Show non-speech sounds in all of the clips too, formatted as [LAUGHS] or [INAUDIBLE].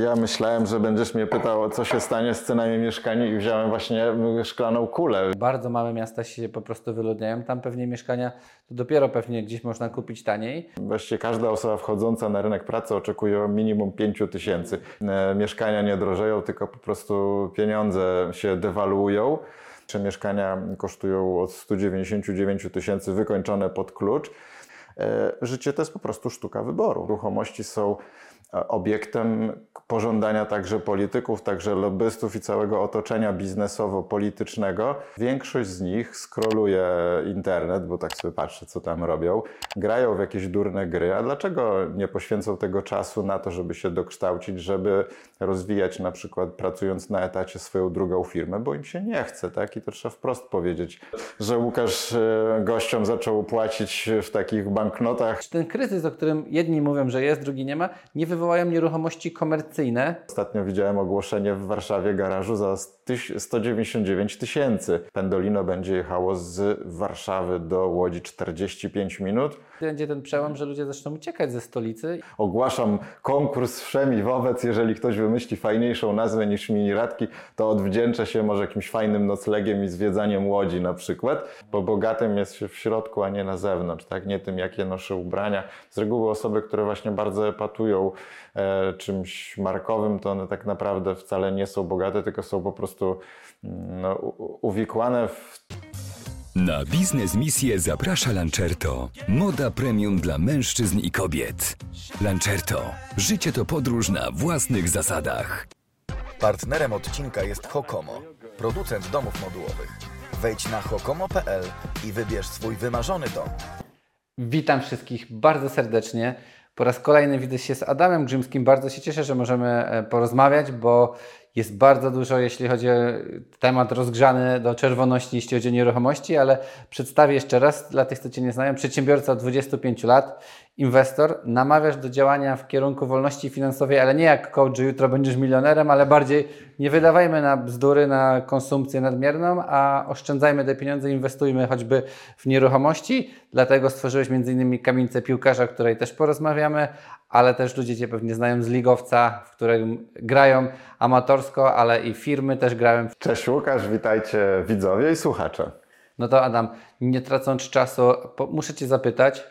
Ja myślałem, że będziesz mnie pytał, co się stanie z cenami mieszkań i wziąłem właśnie szklaną kulę. Bardzo małe miasta się po prostu wyludniają. Tam pewnie mieszkania to dopiero pewnie gdzieś można kupić taniej. Właściwie każda osoba wchodząca na rynek pracy oczekuje minimum 5 tysięcy. E, Mieszkania nie drożeją, tylko po prostu pieniądze się dewaluują. Czy mieszkania kosztują od 199 tysięcy wykończone pod klucz. E, Życie to jest po prostu sztuka wyboru. Ruchomości są obiektem pożądania także polityków, także lobbystów i całego otoczenia biznesowo-politycznego. Większość z nich skroluje internet, bo tak sobie patrzę, co tam robią. Grają w jakieś durne gry. A dlaczego nie poświęcą tego czasu na to, żeby się dokształcić, żeby rozwijać na przykład pracując na etacie swoją drugą firmę, bo im się nie chce, tak? I to trzeba wprost powiedzieć, że Łukasz e, gościom zaczął płacić w takich banknotach. Ten kryzys, o którym jedni mówią, że jest, drugi nie ma, nie wywołają nieruchomości komercyjne? Ostatnio widziałem ogłoszenie w Warszawie garażu za 199 tysięcy. Pendolino będzie jechało z Warszawy do Łodzi 45 minut. Będzie ten przełom, że ludzie zaczną uciekać ze stolicy. Ogłaszam konkurs wszemi wobec. Jeżeli ktoś wymyśli fajniejszą nazwę niż mini radki, to odwdzięczę się może jakimś fajnym noclegiem i zwiedzaniem Łodzi na przykład, bo bogatym jest się w środku, a nie na zewnątrz, tak? Nie tym, jakie noszę ubrania. Z reguły osoby, które właśnie bardzo epatują czymś markowym, to one tak naprawdę wcale nie są bogate, tylko są po prostu mm, no, uwikłane w Na biznes misję zaprasza Lancerto. Moda premium dla mężczyzn i kobiet. Lancerto. Życie to podróż na własnych zasadach. Partnerem odcinka jest Hokomo, producent domów modułowych. Wejdź na hokomo.pl i wybierz swój wymarzony dom. Witam wszystkich bardzo serdecznie. Po raz kolejny widzę się z Adamem Grzymskim. Bardzo się cieszę, że możemy e, porozmawiać, bo jest bardzo dużo, jeśli chodzi o temat rozgrzany do czerwoności, jeśli chodzi o nieruchomości, ale przedstawię jeszcze raz dla tych, co Cię nie znają. Przedsiębiorca od 25 lat, inwestor, namawiasz do działania w kierunku wolności finansowej, ale nie jak coach, że jutro będziesz milionerem, ale bardziej nie wydawajmy na bzdury, na konsumpcję nadmierną, a oszczędzajmy te pieniądze, inwestujmy choćby w nieruchomości. Dlatego stworzyłeś m.in. kamienicę piłkarza, o której też porozmawiamy, ale też ludzie Cię pewnie znają z ligowca, w którym grają amatorsko, ale i firmy też grają. Cześć Łukasz, witajcie widzowie i słuchacze. No to Adam, nie tracąc czasu, muszę Cię zapytać,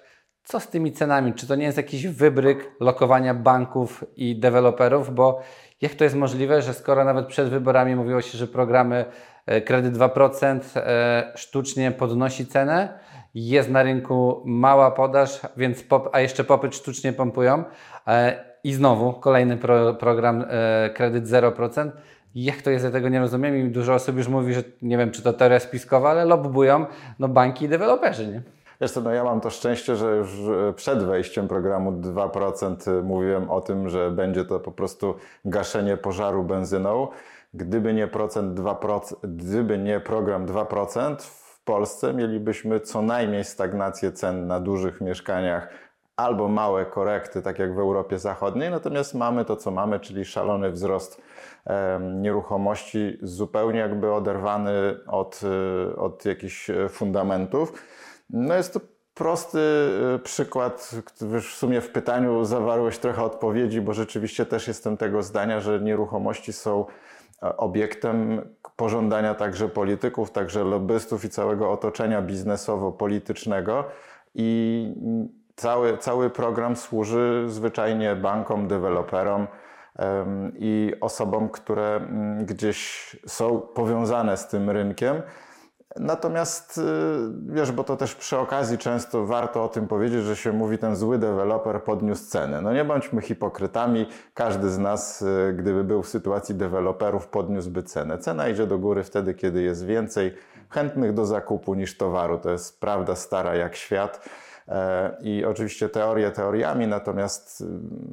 co z tymi cenami? Czy to nie jest jakiś wybryk lokowania banków i deweloperów? Bo jak to jest możliwe, że skoro nawet przed wyborami mówiło się, że programy e, kredyt 2% e, sztucznie podnosi cenę, jest na rynku mała podaż, więc pop, a jeszcze popyt sztucznie pompują e, i znowu kolejny pro, program e, kredyt 0%. Jak to jest, ja tego nie rozumiem i dużo osób już mówi, że nie wiem, czy to teoria spiskowa, ale lobbują no, banki i deweloperzy, nie? Wiesz co, no ja mam to szczęście, że już e, przed wejściem programu 2% mówiłem o tym, że będzie to po prostu gaszenie pożaru benzyną. Gdyby nie, procent 2%, gdyby nie program 2%, w Polsce mielibyśmy co najmniej stagnację cen na dużych mieszkaniach albo małe korekty, tak jak w Europie Zachodniej, natomiast mamy to, co mamy, czyli szalony wzrost nieruchomości, zupełnie jakby oderwany od, y, od jakichś e, fundamentów. No jest to prosty y, przykład, w sumie w pytaniu zawarłeś trochę odpowiedzi, bo rzeczywiście też jestem tego zdania, że nieruchomości są e, obiektem pożądania także polityków, także lobbystów i całego otoczenia biznesowo-politycznego i cały, cały program służy zwyczajnie bankom, deweloperom i osobom, które mm, gdzieś są powiązane z tym rynkiem. Natomiast y, wiesz, bo to też przy okazji często warto o tym powiedzieć, że się mówi, ten zły deweloper podniósł cenę. No nie bądźmy hipokrytami, każdy z nas, y, gdyby był w sytuacji deweloperów, podniósłby cenę. Cena idzie do góry wtedy, kiedy jest więcej chętnych do zakupu niż towaru. To jest prawda stara jak świat. E, I oczywiście teorie teoriami, natomiast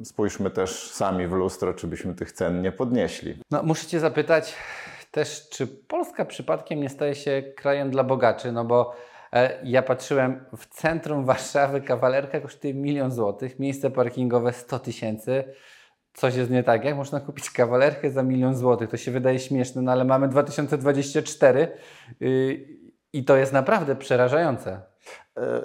y, spójrzmy też sami w lustro, czy byśmy tych cen nie podnieśli. No, muszę Cię zapytać też, czy Polska przypadkiem nie staje się krajem dla bogaczy? No bo e, ja patrzyłem, w centrum [LAUGHS] Warszawy kawalerka kosztuje milion złotych, miejsce parkingowe 100 tysięcy. Coś jest nie tak, jak można kupić kawalerkę za milion złotych? To się wydaje śmieszne, no ale mamy 2024 yy, i to jest naprawdę przerażające. E,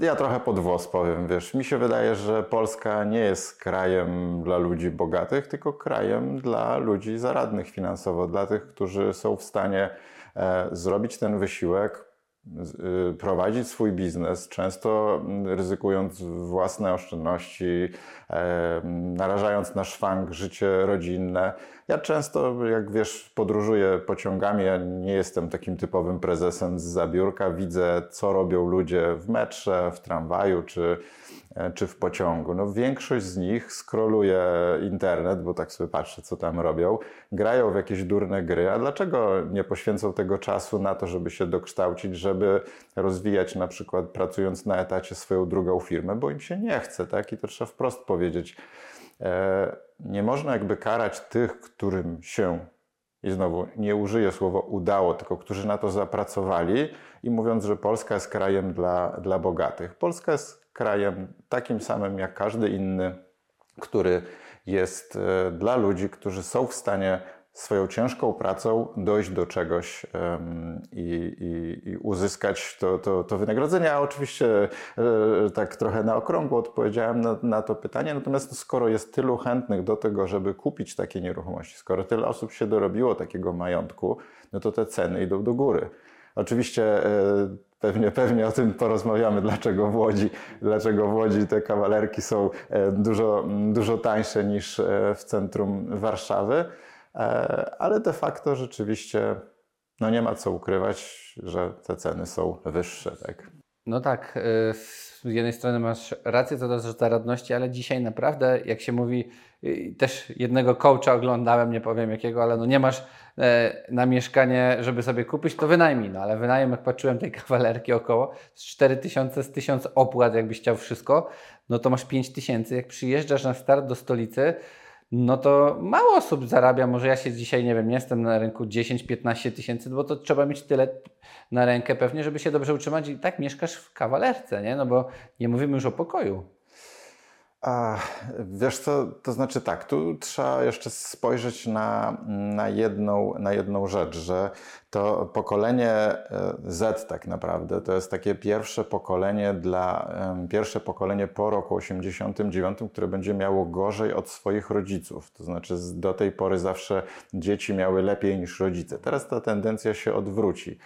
ja trochę pod włos powiem, wiesz, mi się wydaje, że Polska nie jest krajem dla ludzi bogatych, tylko krajem dla ludzi zaradnych finansowo, dla tych, którzy są w stanie e, zrobić ten wysiłek, prowadzić swój biznes, często ryzykując własne oszczędności, e, narażając na szwank życie rodzinne. Ja często, jak wiesz, podróżuję pociągami, ja nie jestem takim typowym prezesem z zabiórka, widzę, co robią ludzie w metrze, w tramwaju czy czy w pociągu. No, większość z nich skroluje internet, bo tak sobie patrzę, co tam robią. Grają w jakieś durne gry. A dlaczego nie poświęcą tego czasu na to, żeby się dokształcić, żeby rozwijać na przykład pracując na etacie swoją drugą firmę, bo im się nie chce, tak? I to trzeba wprost powiedzieć. E, nie można jakby karać tych, którym się i znowu nie użyję słowa udało, tylko którzy na to zapracowali i mówiąc, że Polska jest krajem dla, dla bogatych. Polska jest krajem takim samym jak każdy inny, który jest e, dla ludzi, którzy są w stanie swoją ciężką pracą dojść do czegoś i, i, i, uzyskać to, to, to wynagrodzenie. A oczywiście e, tak trochę na okrągło odpowiedziałem na, na, to pytanie, natomiast skoro jest tylu chętnych do tego, żeby kupić takie nieruchomości, skoro tyle osób się dorobiło takiego majątku, no to te ceny idą do góry. Oczywiście e, Pewnie, pewnie o tym porozmawiamy, dlaczego w Łodzi, dlaczego w Łodzi te kawalerki są e, dużo, dużo tańsze niż e, w centrum Warszawy, e, ale de facto rzeczywiście no nie ma co ukrywać, że te ceny są wyższe. Tak? No tak, z jednej strony masz rację co do zaradności, ale dzisiaj naprawdę, jak się mówi, też jednego coacha oglądałem, nie powiem jakiego, ale no nie masz E, na mieszkanie, żeby sobie kupić, to wynajmij. No ale wynajem, jak patrzyłem tej [LAUGHS] kawalerki około, z 4000, z 1000 opłat, jakbyś chciał wszystko, no to masz 5000. Jak przyjeżdżasz na start do stolicy, no to mało osób zarabia. Może ja się dzisiaj, nie wiem, nie jestem na rynku 10-15 tysięcy, bo to trzeba mieć tyle na rękę pewnie, żeby się dobrze utrzymać i tak mieszkasz w kawalerce, nie? No bo nie mówimy już o pokoju. A, wiesz co, to znaczy tak, tu trzeba jeszcze spojrzeć na, na, jedną, na jedną rzecz, że to pokolenie e, Z tak naprawdę to jest takie pierwsze pokolenie dla, pierwsze pokolenie po roku 89, które będzie miało gorzej od swoich rodziców. To znaczy do tej pory zawsze dzieci miały lepiej niż rodzice. Teraz ta tendencja się odwróci.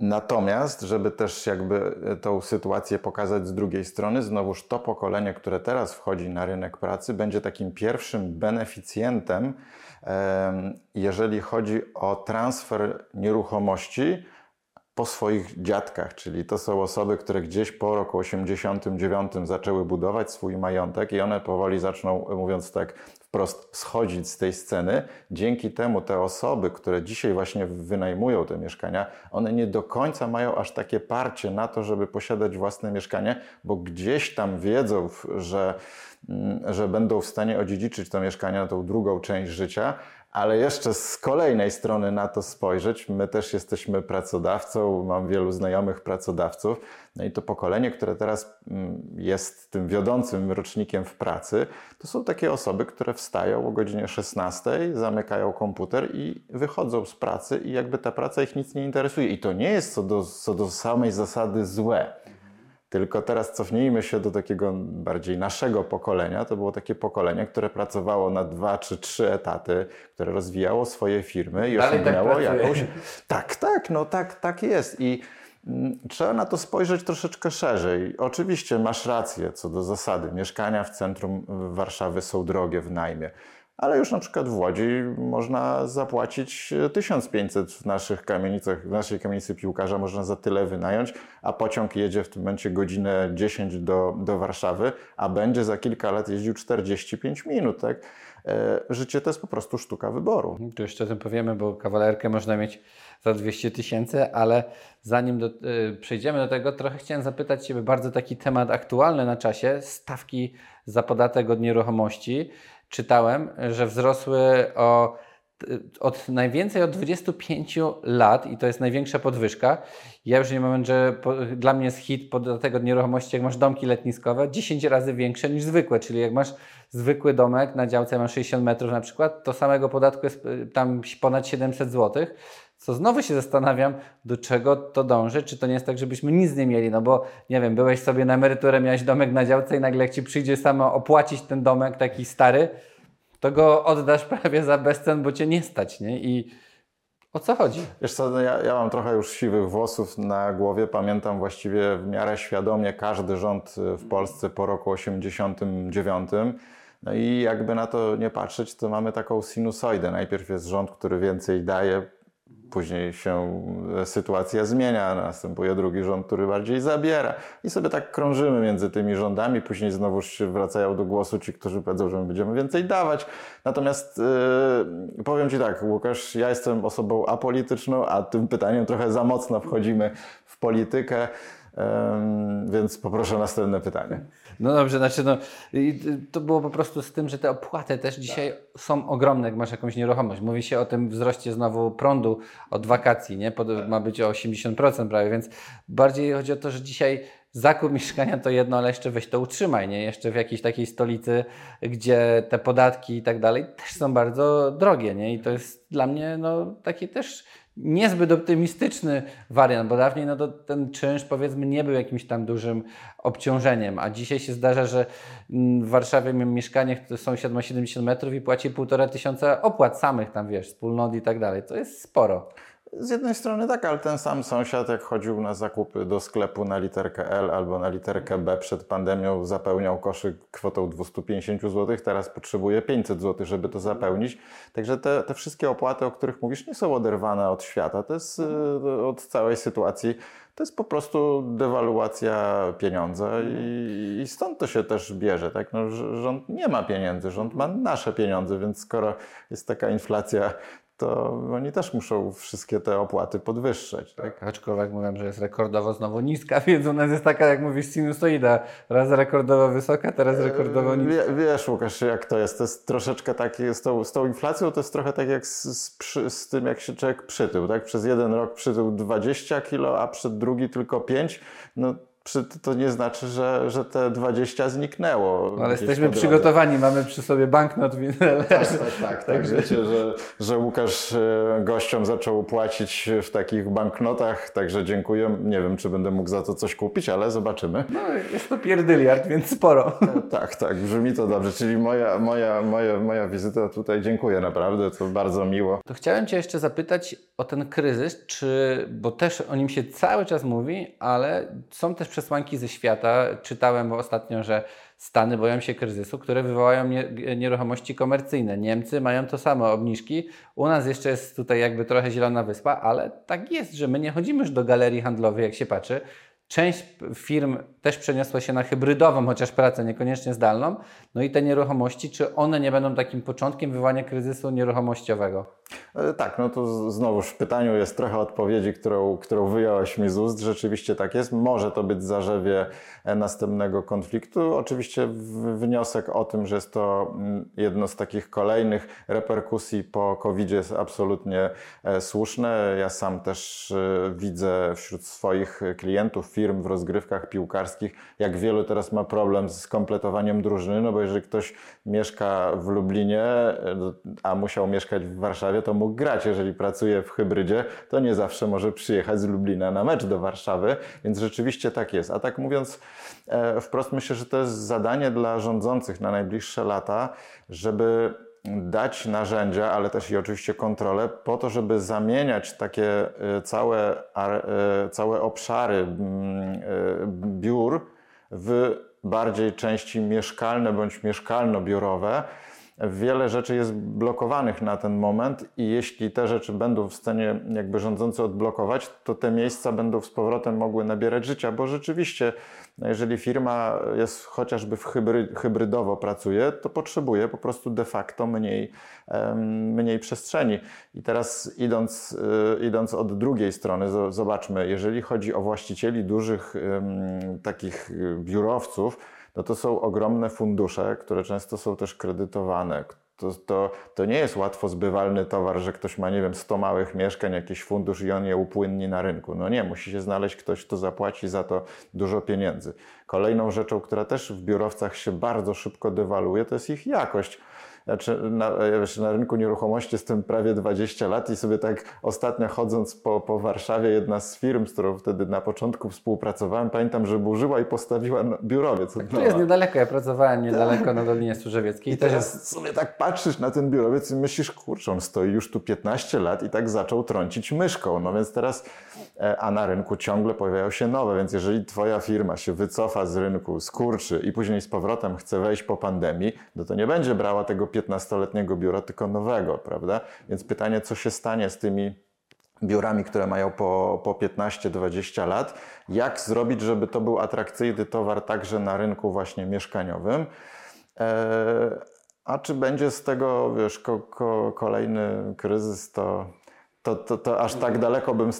Natomiast, żeby też jakby e, tą sytuację pokazać z drugiej strony, znowuż to pokolenie, które teraz wchodzi na rynek pracy, będzie takim pierwszym beneficjentem, jeżeli chodzi o transfer nieruchomości po swoich dziadkach, czyli to są osoby, które gdzieś po roku 89 zaczęły budować swój majątek i one powoli zaczną, mówiąc tak wprost, schodzić z tej sceny. Dzięki temu te osoby, które dzisiaj właśnie wynajmują te mieszkania, one nie do końca mają aż takie parcie na to, żeby posiadać własne mieszkanie, bo gdzieś tam wiedzą, że, mm, że będą w stanie odziedziczyć to mieszkanie na tą drugą część życia, ale jeszcze z kolejnej strony na to spojrzeć, my też jesteśmy pracodawcą, mam wielu znajomych pracodawców, no i to pokolenie, które teraz mm, jest tym wiodącym rocznikiem w pracy, to są takie osoby, które wstają o godzinie 16, zamykają komputer i wychodzą z pracy i jakby ta praca ich nic nie interesuje. I to nie jest co do, co do samej zasady złe. Tylko teraz cofnijmy się do takiego bardziej naszego pokolenia. To było takie pokolenie, które pracowało na dwa czy trzy etaty, które rozwijało swoje firmy i Dalej tak osiągnęło tak jakąś. [LAUGHS] Tak, tak, no tak, tak jest. I mm, Trzeba na to spojrzeć troszeczkę szerzej. Oczywiście masz rację co do zasady. Mieszkania w centrum Warszawy są drogie w najmie ale już na przykład w Łodzi można zapłacić 1500 w naszych kamienicach, w naszej kamienicy piłkarza można za tyle wynająć, a pociąg jedzie w tym momencie godzinę 10 do, do Warszawy, a będzie za kilka lat jeździł 45 minut, tak? E, życie to jest po prostu sztuka wyboru. Tu jeszcze o tym powiemy, bo kawalerkę można mieć za 200 tysięcy, ale zanim do, y, przejdziemy do tego, trochę chciałem zapytać Ciebie, bardzo taki temat aktualny na czasie, stawki za podatek od nieruchomości czytałem, że wzrosły o od najwięcej od 25 lat i to jest największa podwyżka. Ja już nie moment, że po, dla mnie jest hit do tego nieruchomości, jak masz domki letniskowe, 10 razy większe niż zwykłe, czyli jak masz zwykły domek na działce masz 60 metrów na przykład, to samego podatku jest y, tam ponad 700 zł. Co znowu się zastanawiam, do czego to dąży, czy to nie jest tak, żebyśmy nic nie mieli, no bo nie wiem, byłeś sobie na emeryturę, miałeś domek na działce i nagle jak ci przyjdzie samo opłacić ten domek taki stary, to go oddasz prawie za bezcen, bo cię nie stać, nie? I o co chodzi? Wiesz co, no ja, ja mam trochę już siwych włosów na głowie. Pamiętam właściwie w miarę świadomie każdy rząd w Polsce po roku 89. No i jakby na to nie patrzeć, to mamy taką sinusoidę. Najpierw jest rząd, który więcej daje, Później się sytuacja zmienia, następuje drugi rząd, który bardziej zabiera i sobie tak krążymy między tymi rządami. Później znowu wracają do głosu ci, którzy powiedzą, że my będziemy więcej dawać. Natomiast yy, powiem Ci tak, Łukasz, ja jestem osobą apolityczną, a tym pytaniem trochę za mocno wchodzimy w politykę, więc poproszę następne pytanie. No dobrze, znaczy no, to było po prostu z tym, że te opłaty też dzisiaj tak. są ogromne, jak masz jakąś nieruchomość. Mówi się o tym wzroście znowu prądu od wakacji, nie? Tak. Ma być o 80% prawie, więc bardziej chodzi o to, że dzisiaj zakup mieszkania to jedno, ale jeszcze weź to utrzymaj, nie? Jeszcze w jakiejś takiej stolicy, gdzie te podatki i tak dalej też są bardzo drogie, nie? I to jest dla mnie no, takie też niezbyt optymistyczny wariant, bo dawniej no to ten czynsz powiedzmy nie był jakimś tam dużym obciążeniem, a dzisiaj się zdarza, że mm, w Warszawie mam mieszkanie, sąsiad ma 70 metrów i płaci półtora tysiąca opłat samych tam, wiesz, wspólnot i tak dalej. To jest sporo. Z jednej strony tak, ale ten sam sąsiad, jak chodził na zakupy do sklepu na literkę L albo na literkę B przed pandemią, zapełniał koszyk kwotą 250 zł, teraz potrzebuje 500 zł, żeby to zapełnić. Także te, te wszystkie opłaty, o których mówisz, nie są oderwane od świata. To jest y, od całej sytuacji. To jest po prostu dewaluacja pieniądza i, i stąd to się też bierze. Tak? No, rząd nie ma pieniędzy, rząd ma nasze pieniądze, więc skoro jest taka inflacja to oni też muszą wszystkie te opłaty podwyższać. Tak? Aczkolwiek mówią, że jest rekordowo znowu niska, [LAUGHS] więc u nas jest taka, jak mówisz, sinusoida. Raz rekordowo wysoka, teraz rekordowo niska. Wie, wiesz, Łukasz, jak to jest? To jest troszeczkę takie, z tą, z tą inflacją to jest trochę tak jak z, z, z, tym, jak się człowiek przytył. Tak? Przez jeden rok przytył 20 kilo, a przed drugi tylko 5. No to nie znaczy, że, że te 20 zniknęło. No, ale jesteśmy przygotowani, mamy przy sobie banknot Tak, tak, tak. [LAUGHS] tak wiecie, że, że Łukasz e, gościom zaczął płacić w takich banknotach, także dziękuję. Nie wiem, czy będę mógł za to coś kupić, ale zobaczymy. No, jest to pierdyliard, więc sporo. E, tak, tak, brzmi to dobrze. Czyli moja, moja, moja, moja wizyta tutaj, dziękuję naprawdę, to bardzo miło. To chciałem Cię jeszcze zapytać o ten kryzys, czy, bo też o nim się cały czas mówi, ale są też przesłanki ze świata. Czytałem ostatnio, że Stany boją się kryzysu, które wywołają nieruchomości komercyjne. Niemcy mają to samo, obniżki. U nas jeszcze jest tutaj jakby trochę zielona wyspa, ale tak jest, że my nie chodzimy już do galerii handlowej, jak się patrzy. Część firm też przeniosła się na hybrydową, chociaż pracę niekoniecznie zdalną. No i te nieruchomości, czy one nie będą takim początkiem wywołania kryzysu nieruchomościowego? E, tak, no to znowuż w pytaniu jest trochę odpowiedzi, którą, którą wyjąłeś mi z ust. Rzeczywiście tak jest. Może to być zarzewie e, następnego konfliktu. Oczywiście wniosek o tym, że jest to mm, jedno z takich kolejnych reperkusji po covid jest absolutnie e, słuszne. Ja sam też widzę wśród swoich klientów, firm w rozgrywkach piłkarskich, jak wielu teraz ma problem z kompletowaniem drużyny, no bo jeżeli ktoś mieszka w Lublinie, a musiał mieszkać w Warszawie, to mógł grać. Jeżeli pracuje w hybrydzie, to nie zawsze może przyjechać z Lublina na mecz do Warszawy, więc rzeczywiście tak jest. A tak mówiąc e, wprost, myślę, że to jest zadanie dla rządzących na najbliższe lata, żeby dać narzędzia, ale też i oczywiście kontrolę po to, żeby zamieniać takie e, całe, e, całe obszary mm, biur w bardziej części mieszkalne bądź mieszkalno-biurowe, wiele rzeczy jest blokowanych na ten moment i jeśli te rzeczy będą w stanie jakby rządzący odblokować, to te miejsca będą z powrotem mogły nabierać życia, bo rzeczywiście, no jeżeli firma jest chociażby w hybry, hybrydowo pracuje, to potrzebuje po prostu de facto mniej, mniej przestrzeni. I teraz idąc, y, idąc od drugiej strony, zobaczmy, jeżeli chodzi o właścicieli dużych takich biurowców, no to są ogromne fundusze, które często są też kredytowane, To, to, to nie jest łatwo zbywalny towar, że ktoś ma, nie wiem, 100 małych mieszkań, jakiś fundusz i on je upłynni na rynku. No nie, musi się znaleźć ktoś, kto zapłaci za to dużo pieniędzy. Kolejną rzeczą, która też w biurowcach się bardzo szybko dewaluuje, to jest ich jakość. Znaczy, na, wiesz, na rynku nieruchomości jestem prawie 20 lat i sobie tak ostatnio chodząc po, po Warszawie, jedna z firm, z którą wtedy na początku współpracowałem, pamiętam, że burzyła i postawiła biurowiec. od To nowa. jest niedaleko, ja pracowałem niedaleko na Dolinie Służewieckiej. I teraz sobie tak patrzysz na ten biurowiec i myślisz, kurczę, on stoi już tu 15 lat i tak zaczął trącić myszką. No więc teraz, e, a na rynku ciągle pojawiają się nowe, więc jeżeli twoja firma się wycofa z rynku, skurczy i później z powrotem chce wejść po pandemii, no to nie będzie brała tego 15-letniego biura, tylko nowego, prawda? Więc pytanie, co się stanie z tymi biurami, które mają po, po 15-20 lat. Jak zrobić, żeby to był atrakcyjny towar także na rynku właśnie mieszkaniowym? E, a czy będzie z tego, wiesz, ko, ko, kolejny kryzys, to, to, to, to aż tak daleko bym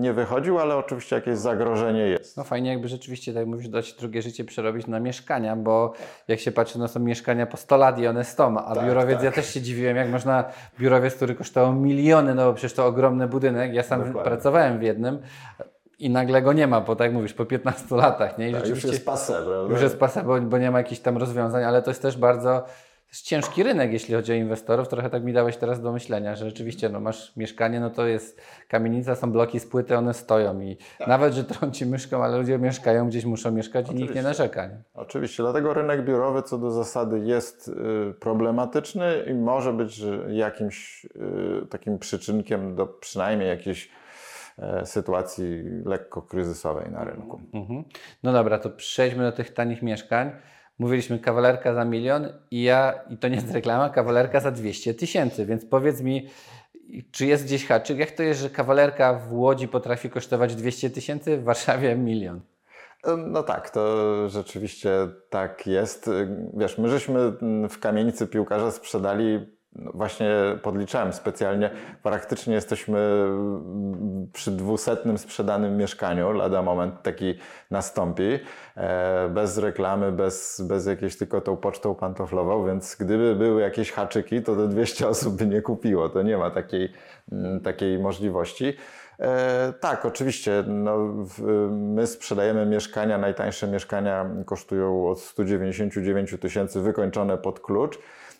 nie wychodził, ale oczywiście jakieś zagrożenie jest. No fajnie jakby rzeczywiście, tak mówisz, dać drugie życie przerobić na mieszkania, bo jak się patrzy, no są mieszkania po 100 lat i one 100, a Tak, biurowiec, tak. ja też się dziwiłem, jak można biurowiec, który kosztował miliony, no bo przecież to ogromny budynek, ja sam Dokładnie. pracowałem w jednym i nagle go nie ma, bo tak mówisz, po 15 latach, nie? I Tak, już jest pase, prawda? już jest pasa, bo, bo nie ma jakichś tam rozwiązań, ale to jest też bardzo jest ciężki rynek, jeśli chodzi o inwestorów. Trochę tak mi dałeś teraz do myślenia, że rzeczywiście no, masz mieszkanie, no to jest kamienica, są bloki z płyty, one stoją i Tak. nawet, że trąci myszką, ale ludzie mieszkają, gdzieś muszą mieszkać i nikt nie Oczywiście. narzeka. Nie? Oczywiście, dlatego rynek biurowy co do zasady jest y, problematyczny i może być jakimś y, takim przyczynkiem do przynajmniej jakiejś e, sytuacji lekko kryzysowej na rynku. Mhm. No dobra, to przejdźmy do tych tanich mieszkań. Mówiliśmy kawalerka za milion i ja, i to nie jest reklama, kawalerka za 200 tysięcy, więc powiedz mi, czy jest gdzieś haczyk? Jak to jest, że kawalerka w Łodzi potrafi kosztować 200 tysięcy, w Warszawie milion? No tak, to rzeczywiście tak jest. Wiesz, my żeśmy w kamienicy piłkarza sprzedali, no właśnie podliczałem specjalnie, praktycznie jesteśmy przy dwusetnym sprzedanym mieszkaniu, lada moment taki nastąpi, e, bez reklamy, bez, bez jakiejś tylko tą pocztą pantoflową, więc gdyby były jakieś haczyki, to te 200 osób by nie kupiło, to nie ma takiej, mm, takiej możliwości. E, tak, oczywiście. No, w, my sprzedajemy mieszkania, najtańsze mieszkania kosztują od 199 tysięcy wykończone pod klucz.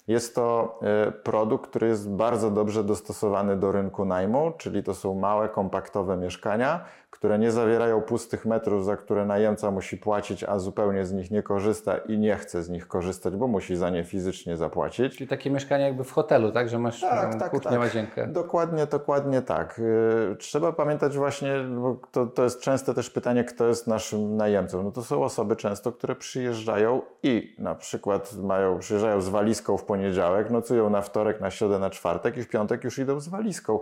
Jest to e, produkt, który jest bardzo dobrze dostosowany do rynku najmu, czyli to są małe, kompaktowe mieszkania, które nie zawierają pustych metrów, za które najemca musi płacić, a zupełnie z nich nie korzysta i nie chce z nich korzystać, bo musi za nie fizycznie zapłacić. Czyli takie mieszkanie jakby w hotelu, tak? Że masz Tak, no, tak, kuchnię, tak. łazienkę. Dokładnie, dokładnie tak. Yy, Trzeba pamiętać właśnie, bo to, to jest częste też pytanie, kto jest naszym najemcą. No to są osoby często, które przyjeżdżają i na przykład mają, przyjeżdżają z walizką w poniedziałek, nocują na wtorek, na środę, na czwartek i w piątek już idą z walizką.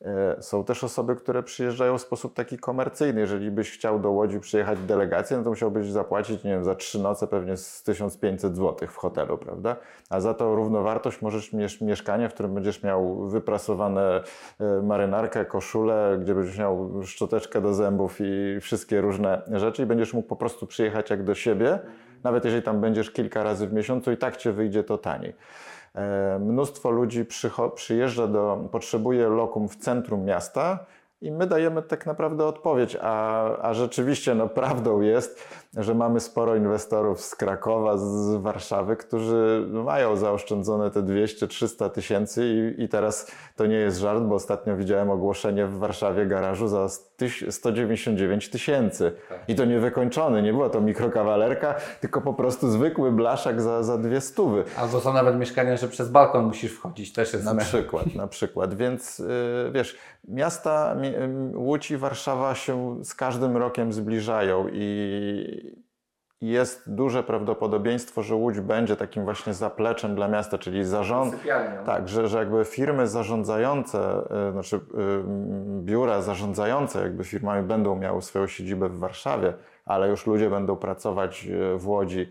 Yy, Są też osoby, które przyjeżdżają w sposób taki komercyjny. Jeżeli byś chciał do Łodzi przyjechać w delegację, no to musiałbyś zapłacić, nie wiem, za trzy noce pewnie z 1500 zł w hotelu, prawda? A za to równowartość możesz mieć mieszkanie, w którym będziesz miał wyprasowane e, marynarkę, koszulę, gdzie będziesz miał szczoteczkę do zębów i wszystkie różne rzeczy i będziesz mógł po prostu przyjechać jak do siebie. Nawet jeżeli tam będziesz kilka razy w miesiącu i tak Cię wyjdzie to taniej. E, Mnóstwo ludzi przyjeżdża do, potrzebuje lokum w centrum miasta i my dajemy tak naprawdę odpowiedź, a, a rzeczywiście no, prawdą jest, że mamy sporo inwestorów z Krakowa, z Warszawy, którzy mają zaoszczędzone te 200-300 tysięcy i, i teraz to nie jest żart, bo ostatnio widziałem ogłoszenie w Warszawie garażu za tyś- 199 tysięcy i to nie wykończony, nie była to mikrokawalerka, tylko po prostu zwykły blaszak za, za dwie stówy. Albo są nawet mieszkania, że przez balkon musisz wchodzić, też jest Na przykład, [LAUGHS] na przykład. Więc y, wiesz, miasta mi- y, Łódź i Warszawa się z każdym rokiem zbliżają i jest duże prawdopodobieństwo, że Łódź będzie takim właśnie zapleczem dla miasta, czyli zarząd. Sypialnią. Tak, że, że jakby firmy zarządzające, y, znaczy y, biura zarządzające jakby firmami będą miały swoją siedzibę w Warszawie, ale już ludzie będą pracować y, w Łodzi.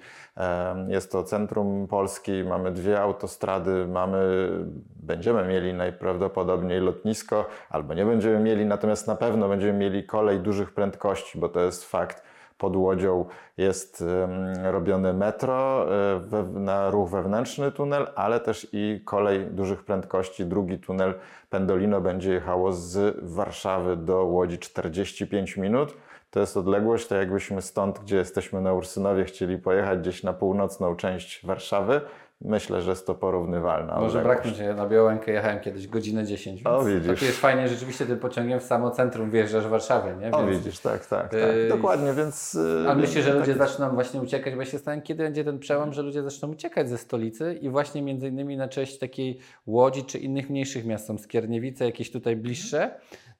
Jest to centrum Polski, mamy dwie autostrady, mamy, będziemy mieli najprawdopodobniej lotnisko, albo nie będziemy mieli, natomiast na pewno będziemy mieli kolej dużych prędkości, bo to jest fakt. Pod Łodzią jest em, robione metro, e, na ruch wewnętrzny tunel, ale też i kolej dużych prędkości, drugi tunel Pendolino będzie jechało z Warszawy do Łodzi 45 minut. To jest odległość, tak jakbyśmy stąd, gdzie jesteśmy na Ursynowie, chcieli pojechać gdzieś na północną część Warszawy. Myślę, że jest to porównywalna Może odległość. braknąć, ja na Białękę jechałem kiedyś godzinę 10, więc O, widzisz. to jest fajnie, rzeczywiście tym pociągiem w samo centrum wjeżdżasz w Warszawie, nie? O, Więc- widzisz, tak, tak, tak. Yy, Dokładnie, więc... yy, Ale myślę, że tak- ludzie zaczną właśnie uciekać, bo ja się zastanawiam, kiedy będzie ten przełom, że ludzie zaczną uciekać ze stolicy i właśnie między innymi na cześć takiej Łodzi czy innych mniejszych miast, są Skierniewice, jakieś tutaj bliższe,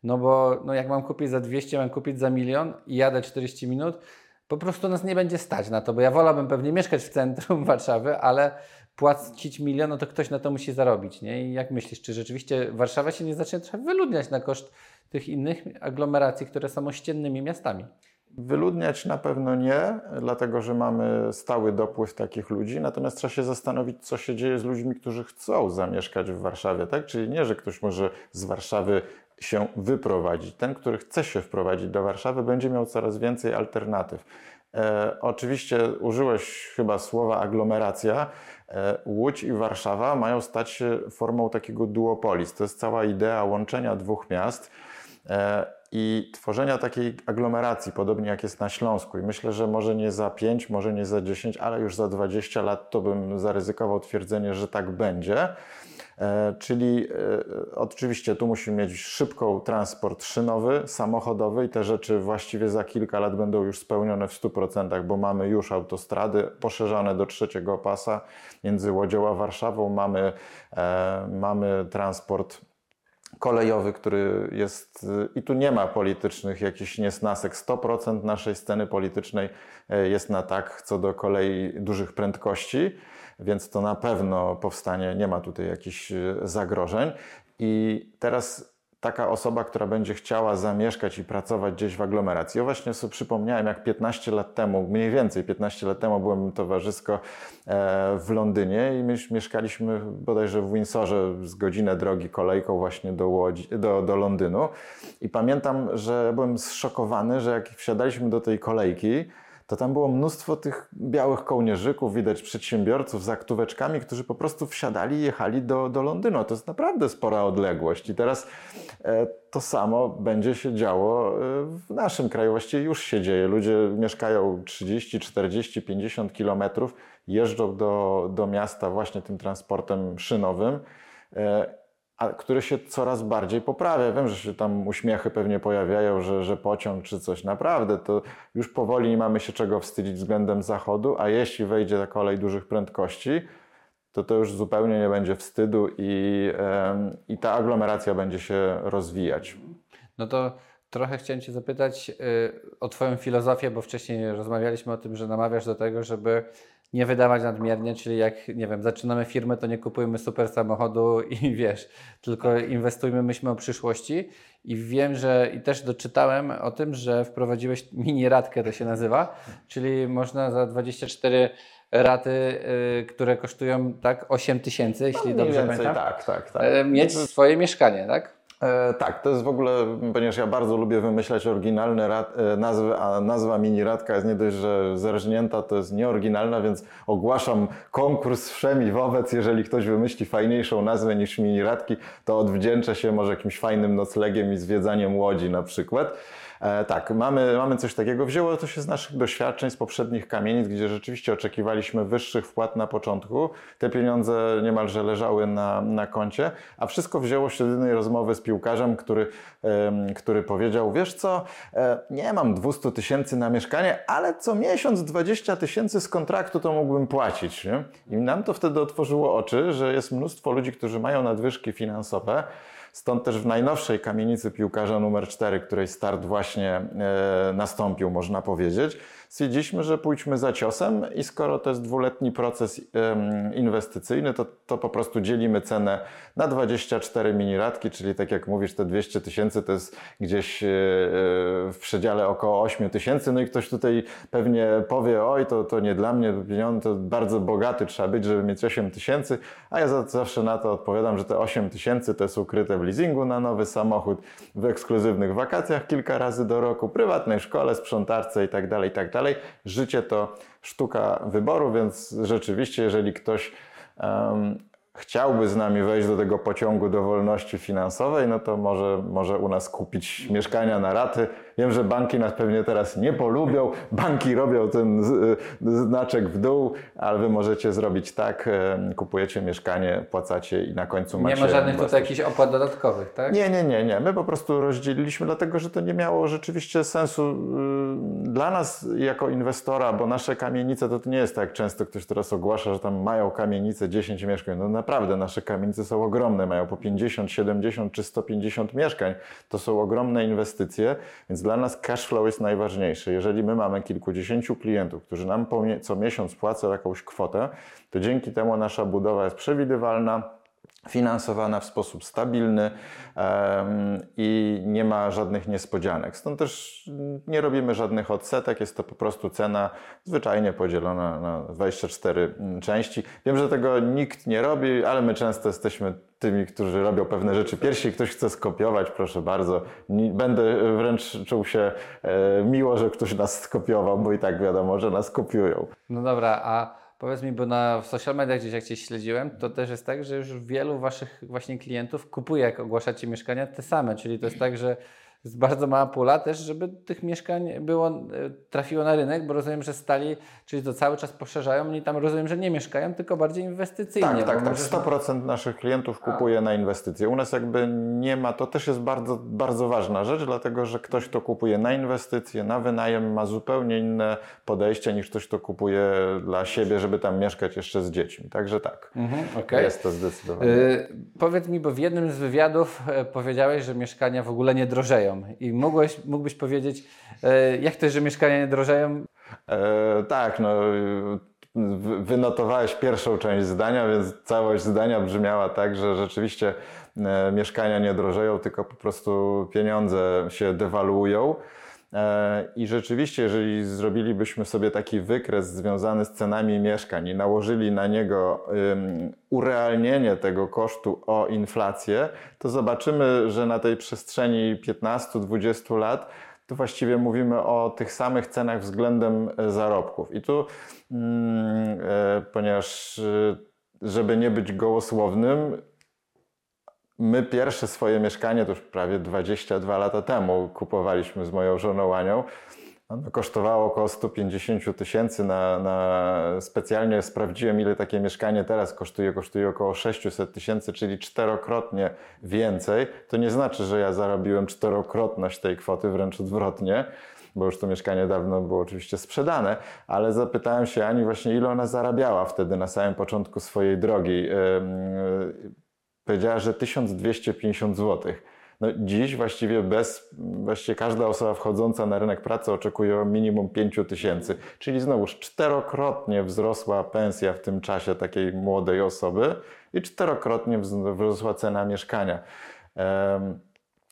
no bo no jak mam kupić za 200, mam kupić za milion i jadę 40 minut, po prostu nas nie będzie stać na to, bo ja wolałbym pewnie mieszkać w centrum [LAUGHS] Warszawy, ale płacić milion, no to ktoś na to musi zarobić, nie? I jak myślisz, czy rzeczywiście Warszawa się nie zacznie trochę wyludniać na koszt tych innych aglomeracji, które są ościennymi miastami? Wyludniać na pewno nie, dlatego że mamy stały dopływ takich ludzi, natomiast trzeba się zastanowić, co się dzieje z ludźmi, którzy chcą zamieszkać w Warszawie, tak? Czyli nie, że ktoś może z Warszawy się wyprowadzić. Ten, który chce się wprowadzić do Warszawy, będzie miał coraz więcej alternatyw. E, oczywiście użyłeś chyba słowa aglomeracja. E, Łódź i Warszawa mają stać się formą takiego duopolis. To jest cała idea łączenia dwóch miast. E, i tworzenia takiej aglomeracji, podobnie jak jest na Śląsku. I myślę, że może nie za 5, może nie za 10, ale już za 20 lat to bym zaryzykował twierdzenie, że tak będzie. E, czyli e, oczywiście tu musimy mieć szybką transport szynowy, samochodowy i te rzeczy właściwie za kilka lat będą już spełnione w 100%, bo mamy już autostrady poszerzone do trzeciego pasa między Łodzią a Warszawą. Mamy, e, mamy transport kolejowy, który jest, i tu nie ma politycznych jakichś niesnasek. 100% naszej sceny politycznej jest na tak co do kolei dużych prędkości, więc to na pewno powstanie, nie ma tutaj jakichś y, zagrożeń. I teraz taka osoba, która będzie chciała zamieszkać i pracować gdzieś w aglomeracji. Ja właśnie sobie przypomniałem, jak 15 lat temu, mniej więcej 15 lat temu byłem towarzysko e, w Londynie i my mieszkaliśmy bodajże w Windsorze z godzinę drogi kolejką właśnie do, Łodzi, do, do Londynu. I pamiętam, że byłem zszokowany, że jak wsiadaliśmy do tej kolejki, to tam było mnóstwo tych białych kołnierzyków, widać przedsiębiorców z aktóweczkami, którzy po prostu wsiadali i jechali do, do Londynu. To jest naprawdę spora odległość. I teraz e, to samo będzie się działo e, w naszym kraju. Właściwie już się dzieje. Ludzie mieszkają 30, 40, 50 kilometrów, jeżdżą do, do miasta właśnie tym transportem szynowym. E, a który się coraz bardziej poprawia. Wiem, że się tam uśmiechy pewnie pojawiają, że, że pociąg czy coś. Naprawdę to już powoli nie mamy się czego wstydzić względem zachodu, a jeśli wejdzie ta kolej dużych prędkości, to to już zupełnie nie będzie wstydu i, em, i ta aglomeracja będzie się rozwijać. No to trochę chciałem Cię zapytać y, o Twoją filozofię, bo wcześniej rozmawialiśmy o tym, że namawiasz do tego, żeby nie wydawać nadmiernie, czyli jak, nie wiem, zaczynamy firmę, to nie kupujmy super samochodu i [LAUGHS] wiesz, tylko inwestujmy, myślmy o przyszłości. I wiem, że i też doczytałem o tym, że wprowadziłeś mini radkę, to się nazywa, czyli można za 24 raty, y, które kosztują tak 8 tysięcy, jeśli Mniej dobrze więcej pamiętam, tak, tak, tak. y, mieć swoje mieszkanie, tak? E, tak, to jest w ogóle, ponieważ ja bardzo lubię wymyślać oryginalne rad, e, nazwy, a nazwa mini radka jest nie dość, że zerżnięta, to jest nieoryginalna, więc ogłaszam konkurs wszemi wobec. Jeżeli ktoś wymyśli fajniejszą nazwę niż mini radki, to odwdzięczę się może jakimś fajnym noclegiem i zwiedzaniem łodzi na przykład. E, tak, mamy, mamy coś takiego. Wzięło to się z naszych doświadczeń z poprzednich kamienic, gdzie rzeczywiście oczekiwaliśmy wyższych wpłat na początku. Te pieniądze niemalże leżały na, na koncie, a wszystko wzięło się z jednej rozmowy z piłkarzem, który, który powiedział, wiesz co, e, nie mam 200 tysięcy na mieszkanie, ale co miesiąc 20 tysięcy z kontraktu to mógłbym płacić. Nie? I nam to wtedy otworzyło oczy, że jest mnóstwo ludzi, którzy mają nadwyżki finansowe, Stąd też w najnowszej kamienicy piłkarza numer 4, której start właśnie e, nastąpił, można powiedzieć, stwierdziliśmy, że pójdźmy za ciosem i skoro to jest dwuletni proces inwestycyjny, to, to po prostu dzielimy cenę na 24 miniratki, czyli tak jak mówisz, te 200 tysięcy to jest gdzieś e, w przedziale około 8 tysięcy. No i ktoś tutaj pewnie powie, oj, to, to nie dla mnie, pieniądze to bardzo bogaty trzeba być, żeby mieć 8 tysięcy, a ja za- zawsze na to odpowiadam, że te 8 tysięcy to jest ukryte w leasingu na nowy samochód, w ekskluzywnych wakacjach kilka razy do roku, prywatnej szkole, sprzątarce i tak dalej, i tak. Życie to sztuka wyboru, więc rzeczywiście, jeżeli ktoś um, chciałby z nami wejść do tego pociągu do wolności finansowej, no to może, może u nas kupić mieszkania na raty. Wiem, że banki nas pewnie teraz nie polubią. Banki robią ten znaczek w dół, ale wy możecie zrobić tak, e, kupujecie mieszkanie, płacacie i na końcu macie... Nie ma żadnych tutaj jakichś opłat dodatkowych, tak? Nie, nie, nie, nie. My po prostu rozdzieliliśmy, dlatego że to nie miało rzeczywiście sensu y, dla nas jako inwestora, bo nasze kamienice to, to nie jest tak jak często ktoś teraz ogłasza, że tam mają kamienice 10 mieszkań. No naprawdę, nasze kamienice są ogromne, mają po 50, 70 czy 150 mieszkań. To są ogromne inwestycje, więc dla nas cash flow jest najważniejszy. Jeżeli my mamy kilkudziesięciu klientów, którzy nam co miesiąc płacą jakąś kwotę, to dzięki temu nasza budowa jest przewidywalna, finansowana w sposób stabilny i nie ma żadnych niespodzianek. Stąd też nie robimy żadnych odsetek, jest to po prostu cena zwyczajnie podzielona na 24 części. Wiem, że tego nikt nie robi, ale my często jesteśmy tymi, którzy robią pewne rzeczy pierwsi. Ktoś chce skopiować, proszę bardzo. Będę wręcz czuł się e, miło, że ktoś nas skopiował, bo i tak wiadomo, że nas kopiują. No dobra, a Powiedz mi, bo na w social mediach gdzieś jak Cię śledziłem, to też jest tak, że już wielu Waszych właśnie klientów kupuje, jak ogłaszacie mieszkania, te same. Czyli to jest tak, że jest bardzo mała pula też, żeby tych mieszkań było, e, trafiło na rynek, bo rozumiem, że stali, czyli to cały czas poszerzają, oni tam rozumiem, że nie mieszkają, tylko bardziej inwestycyjnie. Tak, tak, tak. Może... 100% naszych klientów kupuje A. na inwestycje. U nas jakby nie ma, to też jest bardzo, bardzo ważna rzecz, dlatego że ktoś, kto kupuje na inwestycje, na wynajem ma zupełnie inne podejście niż ktoś, kto kupuje dla siebie, żeby tam mieszkać jeszcze z dziećmi. Także tak, mhm, okay. jest to zdecydowanie. Yy, powiedz mi, bo w jednym z wywiadów e, powiedziałeś, że mieszkania w ogóle nie drożeją. I mógłbyś, mógłbyś powiedzieć, e, jak to jest, że mieszkania nie drożeją? E, tak, no wynotowałeś pierwszą część zdania, więc całość zdania brzmiała tak, że rzeczywiście e, mieszkania nie drożeją, tylko po prostu pieniądze się dewaluują. E, I rzeczywiście, jeżeli zrobilibyśmy sobie taki wykres związany z cenami mieszkań i nałożyli na niego urealnienie tego kosztu o inflację, to zobaczymy, że na tej przestrzeni 15-20 lat to właściwie mówimy o tych samych cenach względem e, zarobków. I tu, mm, e, ponieważ żeby nie być gołosłownym, My pierwsze swoje mieszkanie, to już prawie 22 lata temu, kupowaliśmy z moją żoną Anią. Ono kosztowało około 150 tysięcy. Na, na, specjalnie sprawdziłem, ile takie mieszkanie teraz kosztuje. Kosztuje około 600 tysięcy, czyli czterokrotnie więcej. To nie znaczy, że ja zarobiłem czterokrotność tej kwoty, wręcz odwrotnie bo już to mieszkanie dawno było oczywiście sprzedane, ale zapytałem się Ani właśnie, ile ona zarabiała wtedy na samym początku swojej drogi powiedziała, że 1250 zł. No dziś właściwie bez, właściwie każda osoba wchodząca na rynek pracy oczekuje minimum 5 tysięcy, czyli znowuż czterokrotnie wzrosła pensja w tym czasie takiej młodej osoby i czterokrotnie wzrosła cena mieszkania. Um,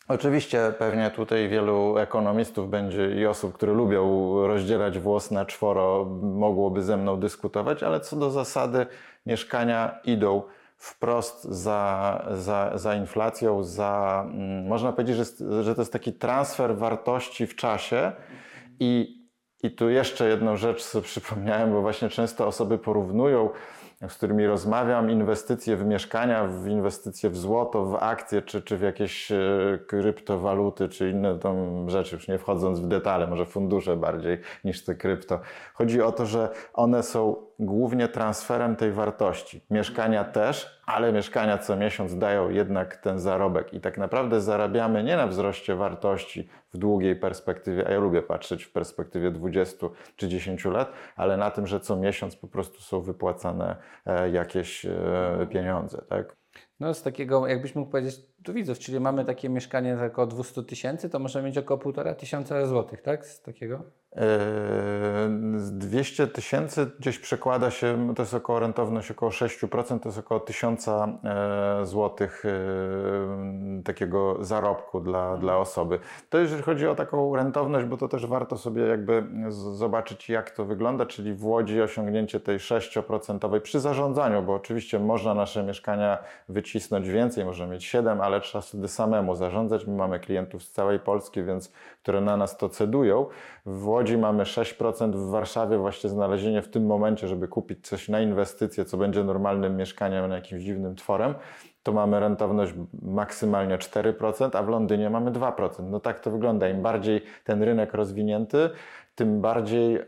Oczywiście pewnie tutaj wielu ekonomistów będzie i osób, które lubią rozdzielać włos na czworo, mogłoby ze mną dyskutować, ale co do zasady mieszkania idą wprost za, za, za inflacją, za, mm, można powiedzieć, że, że to jest taki transfer wartości w czasie i, i tu jeszcze jedną rzecz sobie przypomniałem, bo właśnie często osoby porównują z którymi rozmawiam, inwestycje w mieszkania, w inwestycje w złoto, w akcje, czy, czy w jakieś e, kryptowaluty, czy inne tam rzeczy, już nie wchodząc w detale, może fundusze bardziej niż te krypto. Chodzi o to, że one są głównie transferem tej wartości. Mieszkania też, ale mieszkania co miesiąc dają jednak ten zarobek i tak naprawdę zarabiamy nie na wzroście wartości w długiej perspektywie, a ja lubię patrzeć w perspektywie 20 czy 10 lat, ale na tym, że co miesiąc po prostu są wypłacane e, jakieś e, pieniądze. Tak? No z takiego, jakbyś mógł powiedzieć do widzów, czyli mamy takie mieszkanie za około 200 tysięcy, to możemy mieć około 1,5 tysiąca złotych, tak? Z takiego? 200 eee, tysięcy gdzieś przekłada się, to jest około rentowność około 6%, to jest około 1000 e, złotych e, takiego zarobku dla, dla osoby. To jeżeli chodzi o taką rentowność, bo to też warto sobie jakby zobaczyć jak to wygląda, czyli w Łodzi osiągnięcie tej 6% przy zarządzaniu, bo oczywiście można nasze mieszkania wycisnąć więcej, możemy mieć 7, ale trzeba wtedy samemu zarządzać. My mamy klientów z całej Polski, więc które na nas to cedują. W Łodzi mamy 6%, w Warszawie właśnie znalezienie w tym momencie, żeby kupić coś na inwestycje, co będzie normalnym mieszkaniem na jakimś dziwnym tworem, mamy rentowność maksymalnie 4%, a w Londynie mamy 2%. No tak to wygląda. Im bardziej ten rynek rozwinięty, tym bardziej, e,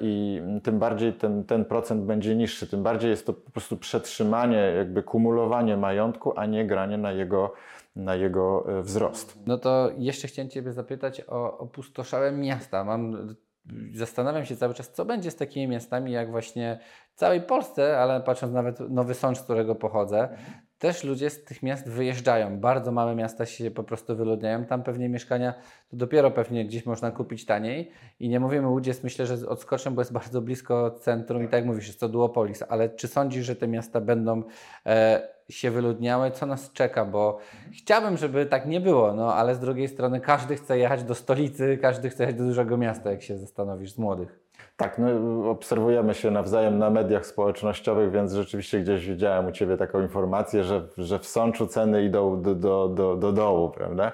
i tym bardziej ten, ten procent będzie niższy, tym bardziej jest to po prostu przetrzymanie, jakby kumulowanie majątku, a nie granie na jego, na jego e, wzrost. No to jeszcze chciałem Ciebie zapytać o opustoszałe miasta. Mam, zastanawiam się cały czas, co będzie z takimi miastami jak właśnie w całej Polsce, ale patrząc nawet Nowy Sącz, z którego pochodzę, też ludzie z tych miast wyjeżdżają. Bardzo małe miasta się po prostu wyludniają. Tam pewnie mieszkania to dopiero pewnie gdzieś można kupić taniej. I nie mówimy Łudziec, myślę, że odskoczę, bo jest bardzo blisko centrum i tak jak mówisz, jest to duopolis. Ale czy sądzisz, że te miasta będą e, się wyludniały? Co nas czeka? Bo chciałbym, żeby tak nie było, no ale z drugiej strony każdy chce jechać do stolicy, każdy chce jechać do dużego miasta, jak się zastanowisz, z młodych. Tak, no, obserwujemy się nawzajem na mediach społecznościowych, więc rzeczywiście gdzieś widziałem u Ciebie taką informację, że, że w Sączu ceny idą do, do, do, do dołu, prawda?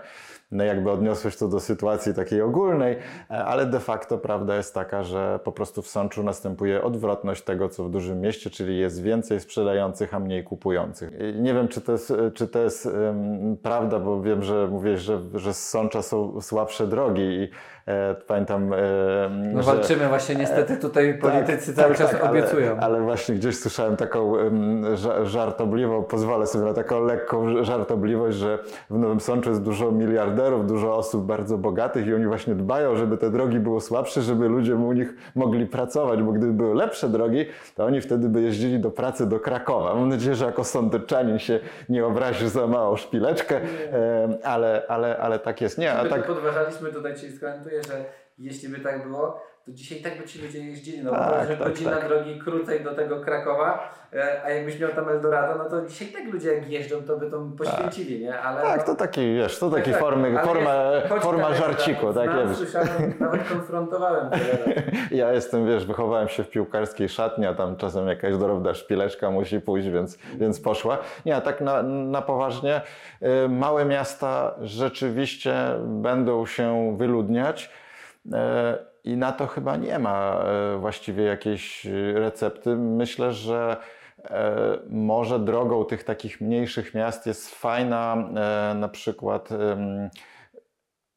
No jakby odniosłeś to do sytuacji takiej ogólnej, ale de facto prawda jest taka, że po prostu w Sączu następuje odwrotność tego, co w dużym mieście, czyli jest więcej sprzedających, a mniej kupujących. Nie wiem, czy to jest, czy to jest um, prawda, bo wiem, że mówisz, że, że z Sącza są słabsze drogi i e, pamiętam... E, no że, walczymy właśnie, niestety tutaj tak, politycy tak, cały tak, czas tak, obiecują. Ale, ale, właśnie gdzieś słyszałem taką żartobliwą, pozwolę sobie na taką lekką żartobliwość, że w Nowym Sączu jest dużo miliarderów, dużo osób bardzo bogatych i oni właśnie dbają, żeby te drogi były słabsze, żeby ludzie u nich mogli pracować, bo gdyby były lepsze drogi, to oni wtedy by jeździli do pracy do Krakowa. Mam nadzieję, że jako sądeczanin się nie obraził za małą szpileczkę, ale, ale, ale tak jest. Nie, a tak... Podważaliśmy tutaj, czyli skomentuję, że jeśli by tak było, to dzisiaj tak by ci ludzie jeździli, no tak, bo tak, godzina tak. drogi krócej do tego Krakowa, e, a jakbyś miał tam Eldorado, no to dzisiaj tak ludzie jak jeżdżą, to by to poświęcili, nie? Ale tak, to taki, wiesz, to taki tak, formy, tak, forma, forma żarciku, tak jest. Słyszałem, nawet konfrontowałem [LAUGHS] Ja jestem, wiesz, wychowałem się w piłkarskiej szatni, a tam czasem jakaś drobna szpileczka musi pójść, więc, więc poszła. Nie, a tak na, na poważnie, y, małe miasta rzeczywiście będą się wyludniać. I na to chyba nie ma e, właściwie jakiejś recepty. Myślę, że e, może drogą tych takich mniejszych miast jest fajna e, na przykład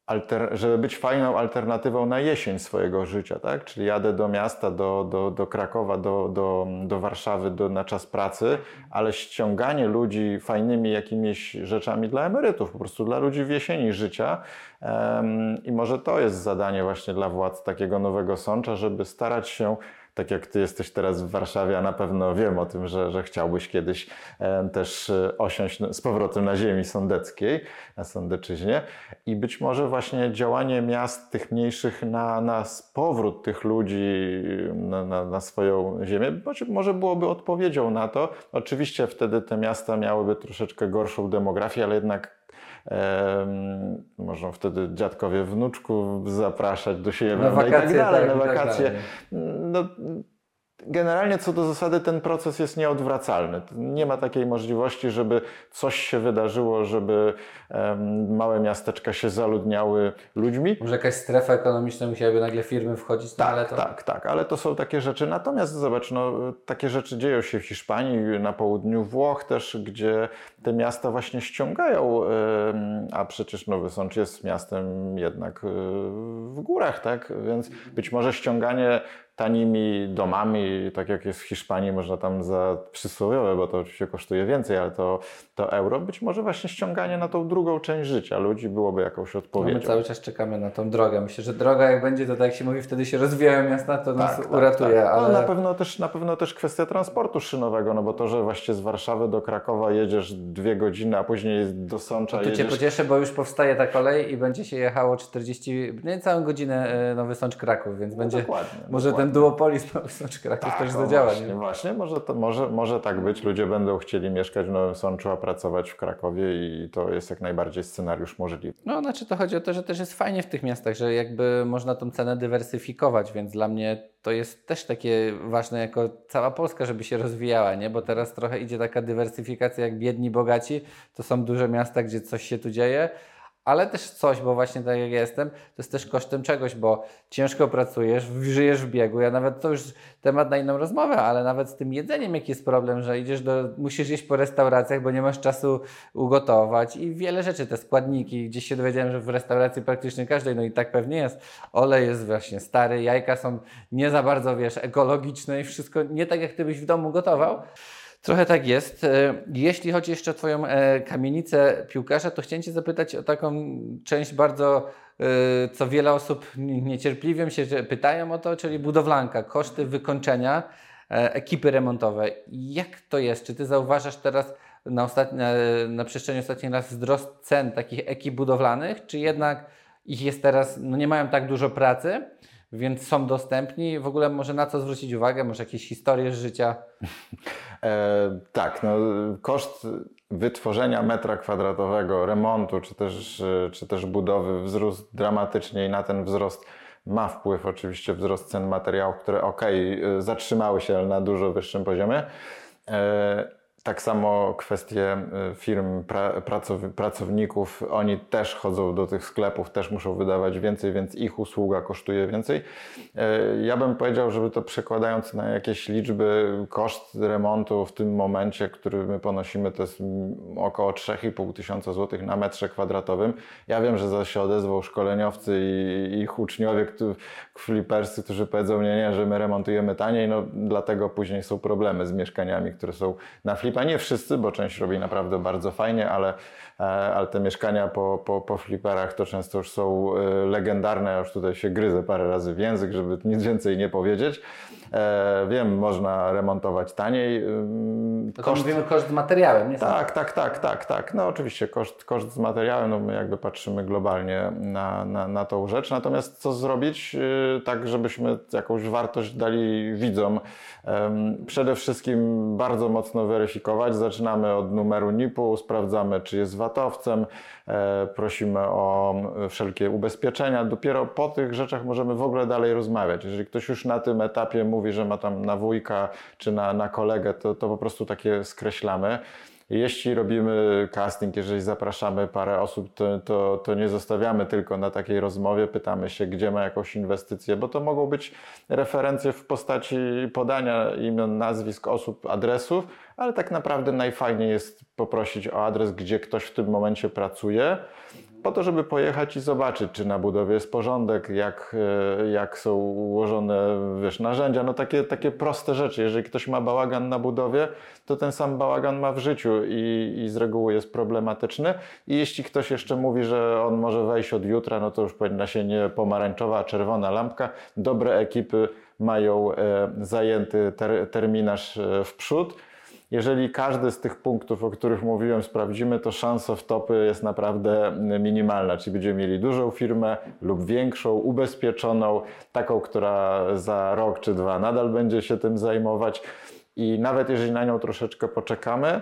alter, żeby być fajną alternatywą na jesień swojego życia, tak? Czyli jadę do miasta, do, do, do Krakowa, do, do, do Warszawy do, na czas pracy, ale ściąganie ludzi fajnymi jakimiś rzeczami dla emerytów, po prostu dla ludzi w jesieni życia. Um, I może to jest zadanie właśnie dla władz takiego nowego sącza, żeby starać się tak jak ty jesteś teraz w Warszawie, a na pewno wiem o tym, że, że chciałbyś kiedyś też e, osiąść z powrotem na ziemi sądeckiej, na Sądeczyźnie i być może właśnie działanie miast tych mniejszych na, na powrót tych ludzi na, na, na swoją ziemię, może byłoby odpowiedzią na to. Oczywiście wtedy te miasta miałyby troszeczkę gorszą demografię, ale jednak można wtedy dziadkowie wnuczków zapraszać do siebie na wakacje, i tak dalej, tak, na tak wakacje. Tak no, Generalnie co do zasady ten proces jest nieodwracalny. Nie ma takiej możliwości, żeby coś się wydarzyło, żeby um, małe miasteczka się zaludniały ludźmi. Może jakaś strefa ekonomiczna musiałaby nagle firmy wchodzić, tak, ale to... Tak, tak, ale to są takie rzeczy. Natomiast zobacz, no, takie rzeczy dzieją się w Hiszpanii, na południu Włoch też, gdzie te miasta właśnie ściągają, a przecież Nowy Sącz jest miastem jednak um, w górach, tak? Więc być może ściąganie tanimi domami, tak jak jest w Hiszpanii, można tam za przysłowiowe, bo to oczywiście kosztuje więcej, ale to, to euro, być może właśnie ściąganie na tą drugą część życia ludzi byłoby jakąś odpowiedzią. No my cały czas czekamy na tą drogę. Myślę, że droga jak będzie, to tak jak się mówi, wtedy się rozwijają miasta, to tak, nas tak, uratuje. Tak. No, ale... na, pewno też, na pewno też kwestia transportu szynowego, no bo to, że właśnie z Warszawy do Krakowa jedziesz dwie godziny, a później do Sącza no jedziesz... Cię pocieszę, bo już powstaje ta kolej i będzie się jechało 40, nie całą godzinę e, Nowy Sącz Kraków, więc no będzie dokładnie, może dokładnie ten duopolis Nowy Sącz Kraków też no zadziała. Właśnie, nie? właśnie może, to, może, może tak być. Ludzie będą chcieli mieszkać w Nowym Sączu, a pracować w Krakowie i to jest jak najbardziej scenariusz możliwy. No, znaczy to chodzi o to, że też jest fajnie w tych miastach, że jakby można tą cenę dywersyfikować, więc dla mnie to jest też takie ważne jako cała Polska, żeby się rozwijała, nie? Bo teraz trochę idzie taka dywersyfikacja jak biedni, bogaci. To są duże miasta, gdzie coś się tu dzieje, ale też coś, bo właśnie tak jak ja jestem, to jest też kosztem czegoś, bo ciężko pracujesz, żyjesz w biegu. Ja nawet to już temat na inną rozmowę, ale nawet z tym jedzeniem jaki jest problem, że idziesz do, musisz jeść po restauracjach, bo nie masz czasu ugotować i wiele rzeczy, te składniki. Gdzieś się dowiedziałem, że w restauracji praktycznie każdej, no i tak pewnie jest. Olej jest właśnie stary, jajka są nie za bardzo, wiesz, ekologiczne i wszystko nie tak, jak ty byś w domu gotował. Trochę tak jest. E, Jeśli chodzi jeszcze o Twoją e, kamienicę piłkarza, to chciałem Cię zapytać o taką część bardzo, e, co wiele osób niecierpliwią się pytają o to, czyli budowlanka, koszty wykończenia ekipy remontowej. Jak to jest? Czy Ty zauważasz teraz na, ostatnie, na przestrzeni ostatnich lat wzrost cen takich ekip budowlanych, czy jednak ich jest teraz, no nie mają tak dużo pracy, więc są dostępni? W ogóle może na co zwrócić uwagę? Może jakieś historie z życia? [LAUGHS] E, tak, no, koszt wytworzenia metra kwadratowego, remontu czy też, e, czy też budowy wzrósł dramatycznie i na ten wzrost ma wpływ oczywiście wzrost cen materiałów, które ok, zatrzymały się, na dużo wyższym poziomie. E, tak samo kwestie y, firm, pra, pracow- pracowników, oni też chodzą do tych sklepów, też muszą wydawać więcej, więc ich usługa kosztuje więcej. E, Ja bym powiedział, żeby to przekładając na jakieś liczby, koszt remontu w tym momencie, który my ponosimy, to jest mm, około 3,5 tysiąca złotych na metrze kwadratowym. Ja wiem, że zaś się odezwą szkoleniowcy i ich uczniowie, flipersy, którzy powiedzą, nie, nie, że my remontujemy taniej, no dlatego później są problemy z mieszkaniami, które są na flipa. Nie wszyscy, bo część robi naprawdę bardzo fajnie, ale, e, ale te mieszkania po, po, po fliperach to często już są e, legendarne. Ja już tutaj się gryzę parę razy w język, żeby nic więcej nie powiedzieć. E, Wiem, można remontować taniej. To koszt... mówimy koszt z materiałem, nie tak, tak, tak, tak, tak. No oczywiście koszt, koszt z materiałem, no my jakby patrzymy globalnie na, na, na tą rzecz. Natomiast co zrobić yy, tak, żebyśmy jakąś wartość dali widzom? Przede wszystkim bardzo mocno weryfikować. Zaczynamy od numeru NIP-u, sprawdzamy czy jest VAT-owcem, e, prosimy o wszelkie ubezpieczenia. Dopiero po tych rzeczach możemy w ogóle dalej rozmawiać. Jeżeli ktoś już na tym etapie mówi, że ma tam na wujka czy na, na kolegę, to, to po prostu takie skreślamy. Jeśli robimy casting, jeżeli zapraszamy parę osób, to, to, to nie zostawiamy tylko na takiej rozmowie, pytamy się, gdzie ma jakąś inwestycję, bo to mogą być referencje w postaci podania imion, nazwisk osób, adresów, ale tak naprawdę najfajniej jest poprosić o adres, gdzie ktoś w tym momencie pracuje, po to, żeby pojechać i zobaczyć, czy na budowie jest porządek, jak, e, jak są ułożone wiesz, narzędzia, no takie, takie proste rzeczy. Jeżeli ktoś ma bałagan na budowie, to ten sam bałagan ma w życiu i, i z reguły jest problematyczny. I jeśli ktoś jeszcze mówi, że on może wejść od jutra, no to już powinna się nie pomarańczowa, czerwona lampka. Dobre ekipy mają e, zajęty ter, terminarz e, w przód. Jeżeli każdy z tych punktów, o których mówiłem, sprawdzimy, to szansa w topy jest naprawdę minimalna. Czyli będziemy mieli dużą firmę lub większą, ubezpieczoną, taką, która za rok czy dwa nadal będzie się tym zajmować. I nawet jeżeli na nią troszeczkę poczekamy,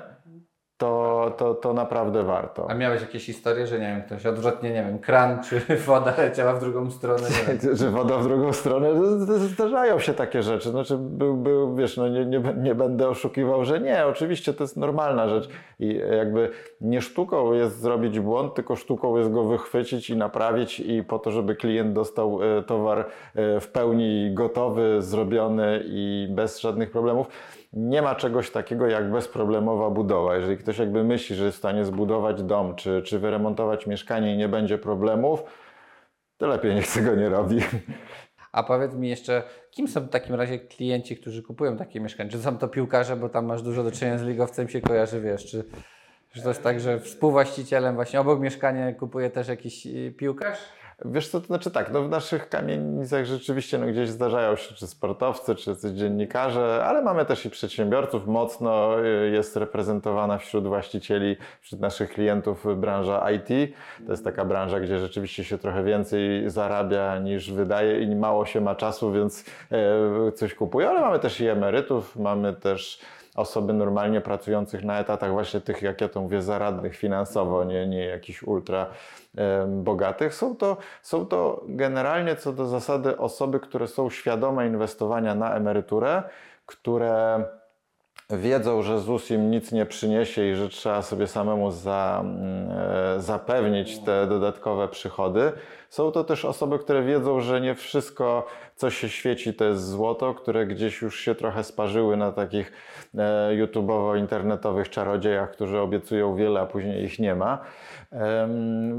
to, to, to naprawdę warto. A miałeś jakieś historie, że nie wiem, ktoś odwrotnie, nie wiem, kran czy [LAUGHS] woda leciała w drugą stronę? [LAUGHS] Że woda w drugą stronę, zdarzają się takie rzeczy. Znaczy, był, był, wiesz, no nie, nie, nie będę oszukiwał, że nie, oczywiście to jest normalna rzecz. I jakby nie sztuką jest zrobić błąd, tylko sztuką jest go wychwycić i naprawić i po to, żeby klient dostał e, towar e, w pełni gotowy, zrobiony i bez żadnych problemów. Nie ma czegoś takiego jak bezproblemowa budowa. Jeżeli ktoś jakby myśli, że jest w stanie zbudować dom, czy, czy wyremontować mieszkanie i nie będzie problemów, to lepiej niech tego nie robi. A powiedz mi jeszcze, kim są w takim razie klienci, którzy kupują takie mieszkania? Czy są to piłkarze, bo tam masz dużo do czynienia z ligowcem, się kojarzy, wiesz, czy, czy to jest tak, że współwłaścicielem właśnie obok mieszkania kupuje też jakiś y, piłkarz? Wiesz co, to znaczy tak, no w naszych kamienicach rzeczywiście no gdzieś zdarzają się czy sportowcy, czy dziennikarze, ale mamy też i przedsiębiorców. Mocno y, jest reprezentowana wśród właścicieli, wśród naszych klientów branża IT. To jest taka branża, gdzie rzeczywiście się trochę więcej zarabia niż wydaje i mało się ma czasu, więc e, coś kupuje, ale mamy też i emerytów, mamy też osoby normalnie pracujących na etatach, właśnie tych, jak ja to mówię, zaradnych finansowo, nie, nie jakichś ultra bogatych. Są to, są to generalnie co do zasady osoby, które są świadome inwestowania na emeryturę, które wiedzą, że ZUS im nic nie przyniesie i że trzeba sobie samemu za, e, zapewnić te dodatkowe przychody. Są to też osoby, które wiedzą, że nie wszystko, co się świeci, to jest złoto, które gdzieś już się trochę sparzyły na takich e, YouTubeowo-internetowych czarodziejach, którzy obiecują wiele, a później ich nie ma.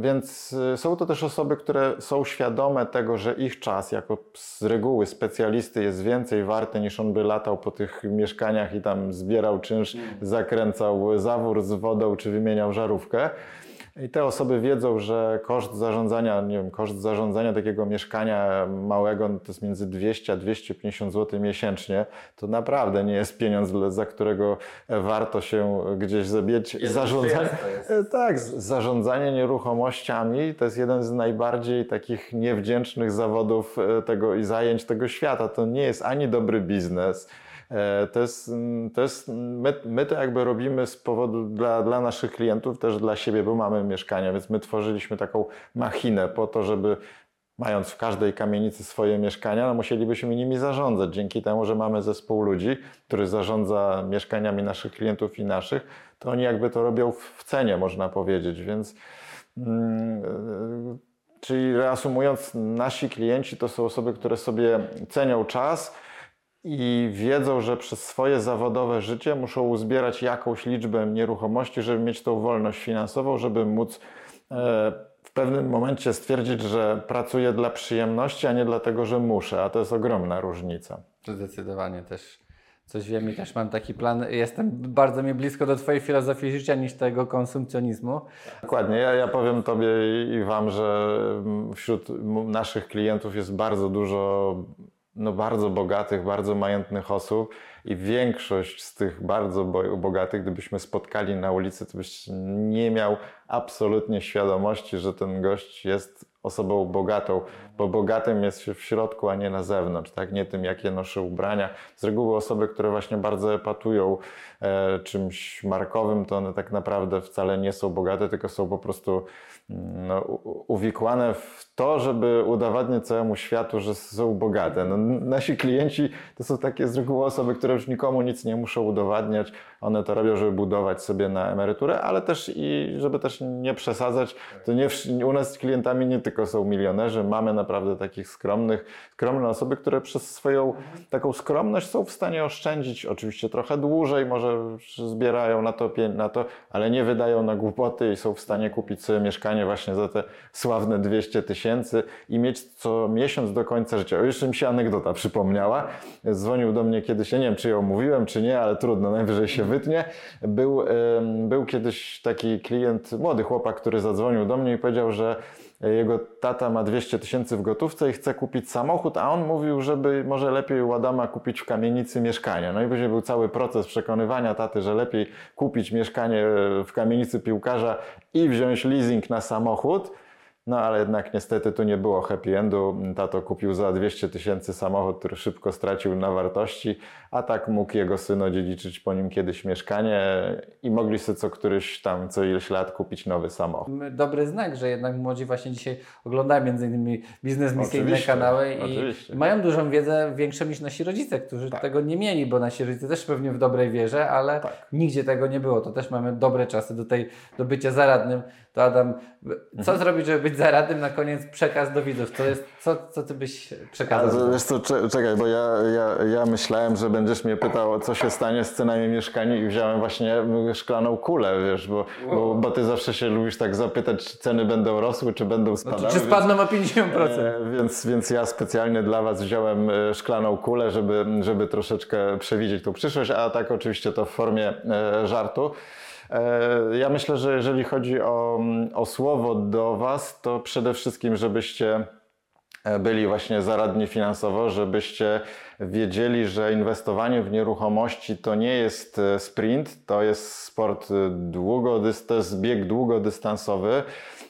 Więc y, są to też osoby, które są świadome tego, że ich czas jako z reguły specjalisty jest więcej warty niż on by latał po tych mieszkaniach i tam zbierał czynsz, mm. zakręcał zawór z wodą czy wymieniał żarówkę. I te osoby wiedzą, że koszt zarządzania, nie wiem, koszt zarządzania takiego mieszkania małego no to jest między 200 a 250 zł miesięcznie. To naprawdę nie jest pieniądz, za którego warto się gdzieś zabieć. Zarządzanie, tak, zarządzanie nieruchomościami to jest jeden z najbardziej takich niewdzięcznych zawodów e, tego i zajęć tego świata. To nie jest ani dobry biznes, to jest, mm, to jest my, my to jakby robimy z powodu dla, dla naszych klientów, też dla siebie, bo mamy mieszkania, więc my tworzyliśmy taką machinę po to, żeby mając w każdej kamienicy swoje mieszkania, no musielibyśmy nimi zarządzać. Dzięki temu, że mamy zespół ludzi, który zarządza mieszkaniami naszych klientów i naszych, to oni jakby to robią w cenie, można powiedzieć. Więc, mm, e, czyli reasumując, nasi klienci to są osoby, które sobie cenią czas, i wiedzą, że przez swoje zawodowe życie muszą uzbierać jakąś liczbę nieruchomości, żeby mieć tą wolność finansową, żeby móc e, w pewnym momencie stwierdzić, że pracuję dla przyjemności, a nie dlatego, że muszę, a to jest ogromna różnica. Zdecydowanie też coś wiem i też mam taki plan. Jestem bardzo mi blisko do Twojej filozofii życia niż tego konsumpcjonizmu. Dokładnie. Ja, ja powiem Tobie i Wam, że wśród naszych klientów jest bardzo dużo no, bardzo bogatych, bardzo majętnych osób i większość z tych bardzo bogatych, gdybyśmy spotkali na ulicy, to byś nie miał absolutnie świadomości, że ten gość jest osobą bogatą, bo bogatym jest się w środku, a nie na zewnątrz, tak? Nie tym, jakie noszę ubrania. Z reguły osoby, które właśnie bardzo epatują e, czymś markowym, to one tak naprawdę wcale nie są bogate, tylko są po prostu no, uwikłane w to, żeby udowadniać całemu światu, że są bogate. No, nasi klienci to są takie z reguły osoby, które już nikomu nic nie muszą udowadniać. One to robią, żeby budować sobie na emeryturę, ale też i żeby też nie przesadzać. To nie, u nas klientami nie tylko są milionerzy, mamy naprawdę takich skromnych, skromne osoby, które przez swoją taką skromność są w stanie oszczędzić oczywiście trochę dłużej, może zbierają na to, na to ale nie wydają na głupoty i są w stanie kupić sobie mieszkanie właśnie za te sławne 200 tysięcy i mieć co miesiąc do końca życia. O, jeszcze mi się anegdota przypomniała. Dzwonił do mnie kiedyś, ja nie wiem czy ją mówiłem czy nie, ale trudno, najwyżej się wytnie. Był, był kiedyś taki klient, młody chłopak, który zadzwonił do mnie i powiedział, że jego tata ma 200 tysięcy w gotówce i chce kupić samochód, a on mówił, żeby może lepiej u Adama kupić w kamienicy mieszkanie. No i później był cały proces przekonywania taty, że lepiej kupić mieszkanie w kamienicy piłkarza i wziąć leasing na samochód. No ale jednak niestety tu nie było happy endu. Tato kupił za 200 tysięcy samochód, który szybko stracił na wartości, a tak mógł jego syn odziedziczyć po nim kiedyś mieszkanie i mogli sobie co któryś tam, co ileś lat kupić nowy samochód. Dobry znak, że jednak młodzi właśnie dzisiaj oglądają między innymi biznes, misyjne kanały i, mają dużą wiedzę większą niż nasi rodzice, którzy tak. tego nie mieli, bo nasi rodzice też pewnie w dobrej wierze, ale tak. nigdzie tego nie było. To też mamy dobre czasy do, tej, do bycia zaradnym. To Adam, co mhm. zrobić, żeby być zaradnym? Na koniec przekaz do widzów. To jest, co, co ty byś przekazał? Wiesz co, czekaj, bo ja, ja, ja myślałem, że będziesz mnie pytał, co się stanie z cenami mieszkań i wziąłem właśnie szklaną kulę, wiesz, bo, bo, bo ty zawsze się lubisz tak zapytać, czy ceny będą rosły, czy będą spadały. No czy spadną o 50%? E, więc, więc ja specjalnie dla was wziąłem e, szklaną kulę, żeby, żeby troszeczkę przewidzieć tą przyszłość, a tak oczywiście to w formie e, żartu. E, Ja myślę, że jeżeli chodzi o, o słowo do Was, to przede wszystkim, żebyście e, byli właśnie zaradni finansowo, żebyście wiedzieli, że inwestowanie w nieruchomości to nie jest e, sprint, to jest sport długodys, to jest bieg długodystansowy.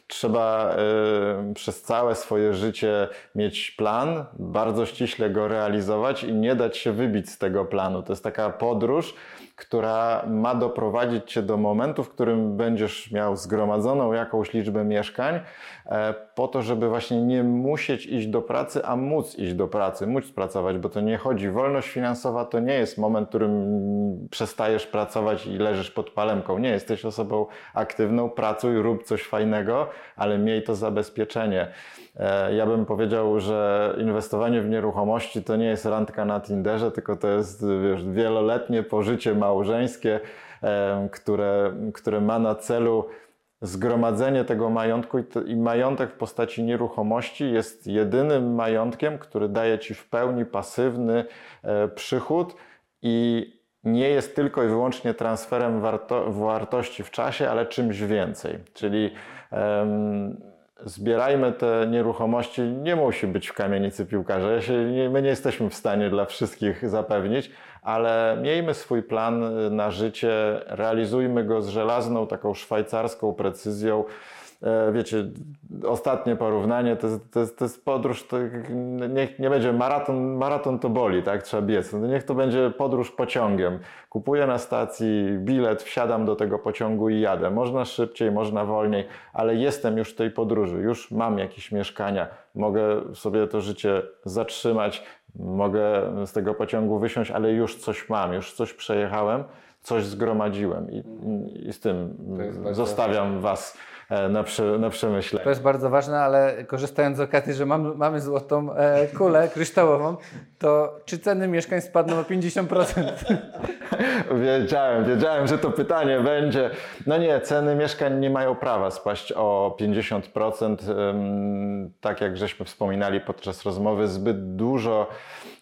Trzeba e, przez całe swoje życie mieć plan, bardzo ściśle go realizować i nie dać się wybić z tego planu. To jest taka podróż, która ma doprowadzić Cię do momentu, w którym będziesz miał zgromadzoną jakąś liczbę mieszkań, po to, żeby właśnie nie musieć iść do pracy, a móc iść do pracy, móc pracować, bo to nie chodzi. Wolność finansowa to nie jest moment, w którym przestajesz pracować i leżysz pod palemką. Nie, jesteś osobą aktywną, pracuj, rób coś fajnego, ale miej to zabezpieczenie. E, Ja bym powiedział, że inwestowanie w nieruchomości to nie jest randka na Tinderze, tylko to jest wiesz, wieloletnie pożycie małżeńskie, em, które, które ma na celu zgromadzenie tego majątku i, to, i majątek w postaci nieruchomości jest jedynym majątkiem, który daje ci w pełni pasywny e, przychód i nie jest tylko i wyłącznie transferem warto, wartości w czasie, ale czymś więcej. Czyli zbierajmy te nieruchomości. Nie musi być w kamienicy piłkarza. Ja się, nie, my nie jesteśmy w stanie dla wszystkich zapewnić, ale miejmy swój plan y, na życie, realizujmy go z żelazną, taką szwajcarską precyzją. E, Wiecie, ostatnie porównanie to jest, to jest, to jest podróż, to niech nie będzie maraton, maraton to boli, tak? Trzeba biec. No niech to będzie podróż pociągiem. Kupuję na stacji bilet, wsiadam do tego pociągu i jadę. Można szybciej, można wolniej, ale jestem już w tej podróży, już mam jakieś mieszkania, mogę sobie to życie zatrzymać, mogę z tego pociągu wysiąść, ale już coś mam, już coś przejechałem, coś zgromadziłem i, i z tym zostawiam Was na, przy, na przemyślenie. To jest bardzo ważne, ale korzystając z okazji, że mamy, mamy złotą e, kulę kryształową, to czy ceny mieszkań spadną o 50%? [LAUGHS] Wiedziałem, wiedziałem, że to pytanie będzie. No nie, ceny mieszkań nie mają prawa spaść o 50%. Ym, Tak jak żeśmy wspominali podczas rozmowy, zbyt dużo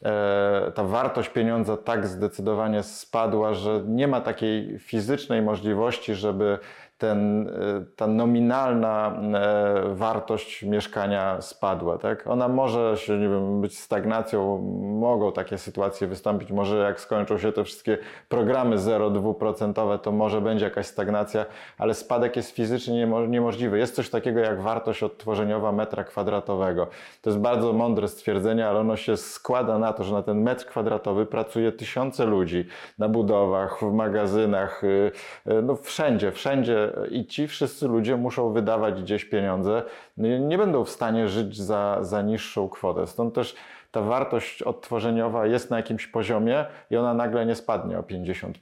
e, ta wartość pieniądza tak zdecydowanie spadła, że nie ma takiej fizycznej możliwości, żeby ten, ta nominalna e, wartość mieszkania spadła. Tak? Ona może się, nie wiem, być stagnacją, mogą takie sytuacje wystąpić. Może jak skończą się te wszystkie programy 0,2%, to może będzie jakaś stagnacja, ale spadek jest fizycznie niemo- niemożliwy. Jest coś takiego jak wartość odtworzeniowa metra kwadratowego. To jest bardzo mądre stwierdzenie, ale ono się składa na to, że na ten metr kwadratowy pracuje tysiące ludzi na budowach, w magazynach, y, y, no wszędzie, wszędzie i ci wszyscy ludzie muszą wydawać gdzieś pieniądze. Nie, nie będą w stanie żyć za, za niższą kwotę. Stąd też ta wartość odtworzeniowa jest na jakimś poziomie i ona nagle nie spadnie o 50%.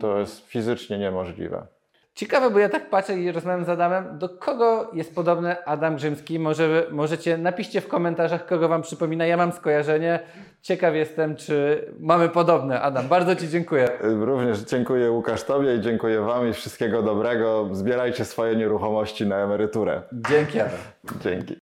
To jest fizycznie niemożliwe. Ciekawe, bo ja tak patrzę i rozmawiam z Adamem, do kogo jest podobny Adam Grzymski? Może możecie, napiszcie w komentarzach, kogo Wam przypomina. Ja mam skojarzenie. Ciekaw jestem, czy mamy podobne. Adam, bardzo Ci dziękuję. Również dziękuję Łukasz Tobie i dziękuję Wam i wszystkiego dobrego. Zbierajcie swoje nieruchomości na emeryturę. Dzięki Adam. Dzięki.